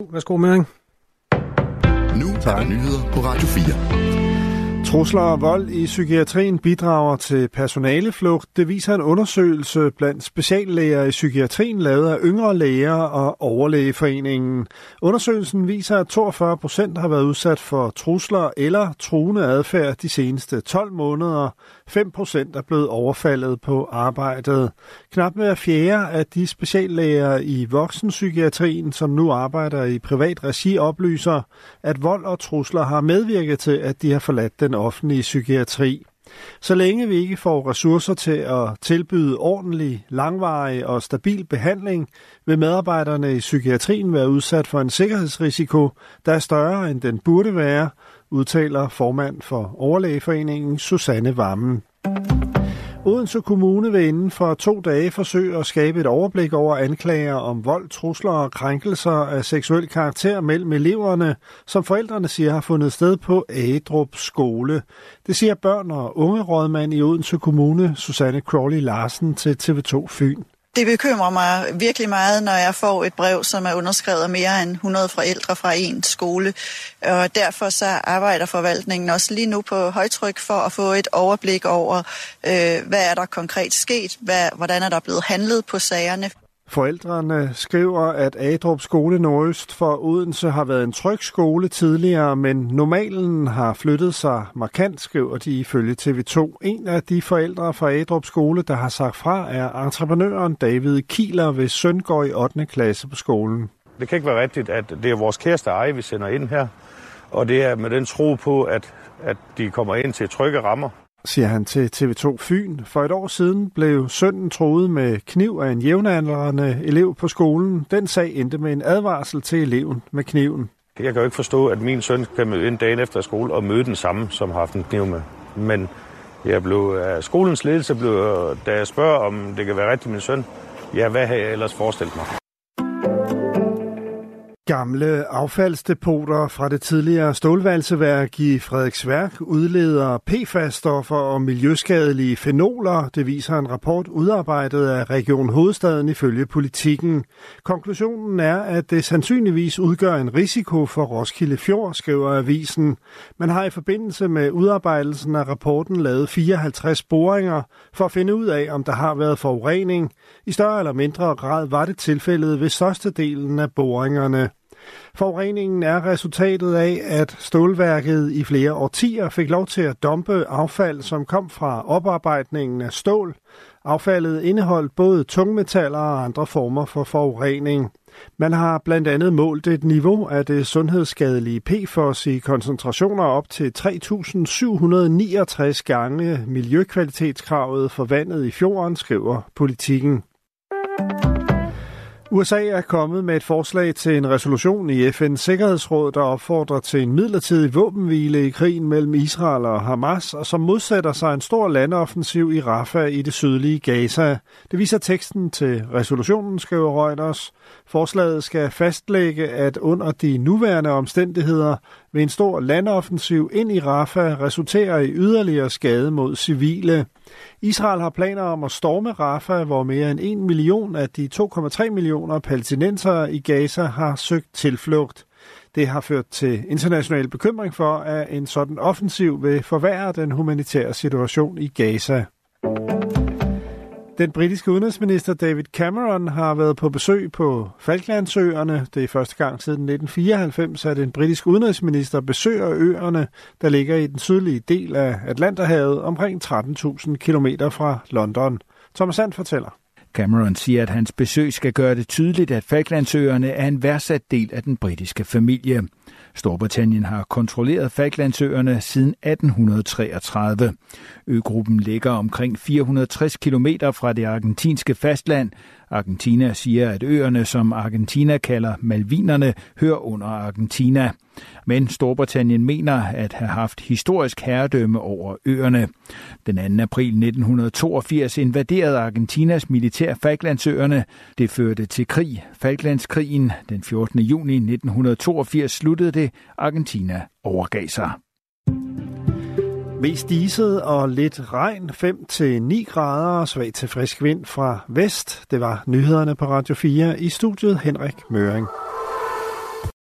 Værsgo, Møring. Nu er der nyheder på Radio 4. Trusler og vold i psykiatrien bidrager til personaleflugt. Det viser en undersøgelse blandt speciallæger i psykiatrien lavet af yngre læger og overlægeforeningen. Undersøgelsen viser, at 42 procent har været udsat for trusler eller truende adfærd de seneste 12 måneder. 5 procent er blevet overfaldet på arbejdet. Knap hver fjerde af de speciallæger i voksenpsykiatrien, som nu arbejder i privat regi, oplyser, at vold og trusler har medvirket til, at de har forladt den offentlige psykiatri. Så længe vi ikke får ressourcer til at tilbyde ordentlig, langvarig og stabil behandling, vil medarbejderne i psykiatrien være udsat for en sikkerhedsrisiko, der er større end den burde være, udtaler formand for Overlægeforeningen Susanne Vammen. Odense Kommune vil inden for to dage forsøge at skabe et overblik over anklager om vold, trusler og krænkelser af seksuel karakter mellem eleverne, som forældrene siger har fundet sted på Adrup skole. Det siger børn- og unge rådmand i Odense Kommune, Susanne Crowley Larsen til TV2 Fyn. Det bekymrer mig virkelig meget, når jeg får et brev, som er underskrevet af mere end 100 forældre fra en skole. Og derfor så arbejder forvaltningen også lige nu på højtryk for at få et overblik over, øh, hvad er der konkret sket, hvad, hvordan er der blevet handlet på sagerne. Forældrene skriver, at Adrup Skole Nordøst for Odense har været en tryg skole tidligere, men normalen har flyttet sig markant, skriver de ifølge TV2. En af de forældre fra Adrup Skole, der har sagt fra, er entreprenøren David Kieler, hvis søn går i 8. klasse på skolen. Det kan ikke være rigtigt, at det er vores kæreste eje, vi sender ind her, og det er med den tro på, at, at de kommer ind til trygge rammer siger han til TV2 Fyn. For et år siden blev sønnen troet med kniv af en jævnaldrende elev på skolen. Den sag endte med en advarsel til eleven med kniven. Jeg kan jo ikke forstå, at min søn kan møde en dagen efter skole og møde den samme, som har haft en kniv med. Men jeg blev skolens ledelse, blev, da jeg spørger, om det kan være rigtigt min søn, ja, hvad har jeg ellers forestillet mig? Gamle affaldsdepoter fra det tidligere stålvalseværk i Frederiksværk udleder PFAS-stoffer og miljøskadelige fenoler. Det viser en rapport udarbejdet af Region Hovedstaden ifølge politikken. Konklusionen er, at det sandsynligvis udgør en risiko for Roskilde Fjord, skriver avisen. Man har i forbindelse med udarbejdelsen af rapporten lavet 54 boringer for at finde ud af, om der har været forurening. I større eller mindre grad var det tilfældet ved størstedelen af boringerne. Forureningen er resultatet af, at stålværket i flere årtier fik lov til at dumpe affald, som kom fra oparbejdningen af stål. Affaldet indeholdt både tungmetaller og andre former for forurening. Man har blandt andet målt et niveau af det sundhedsskadelige PFOS i koncentrationer op til 3.769 gange miljøkvalitetskravet for vandet i fjorden, skriver politikken. USA er kommet med et forslag til en resolution i FN's Sikkerhedsråd, der opfordrer til en midlertidig våbenhvile i krigen mellem Israel og Hamas, og som modsætter sig en stor landoffensiv i Rafah i det sydlige Gaza. Det viser teksten til resolutionen, skriver Reuters. Forslaget skal fastlægge, at under de nuværende omstændigheder vil en stor landoffensiv ind i Rafah resultere i yderligere skade mod civile. Israel har planer om at storme Rafah, hvor mere end 1 million af de 2,3 millioner palæstinensere i Gaza har søgt tilflugt. Det har ført til international bekymring for, at en sådan offensiv vil forværre den humanitære situation i Gaza. Den britiske udenrigsminister David Cameron har været på besøg på Falklandsøerne. Det er første gang siden 1994, at en britisk udenrigsminister besøger øerne, der ligger i den sydlige del af Atlanterhavet, omkring 13.000 km fra London. Thomas Sand fortæller. Cameron siger, at hans besøg skal gøre det tydeligt, at Falklandsøerne er en værdsat del af den britiske familie. Storbritannien har kontrolleret Falklandsøerne siden 1833. Øgruppen ligger omkring 460 km fra det argentinske fastland. Argentina siger, at øerne, som Argentina kalder Malvinerne, hører under Argentina. Men Storbritannien mener at have haft historisk herredømme over øerne. Den 2. april 1982 invaderede Argentinas militær Falklandsøerne. Det førte til krig, Falklandskrigen. Den 14. juni 1982 sluttede det. Argentina overgav sig. Mest diset og lidt regn, 5-9 grader og svag til frisk vind fra vest. Det var nyhederne på Radio 4 i studiet Henrik Møring.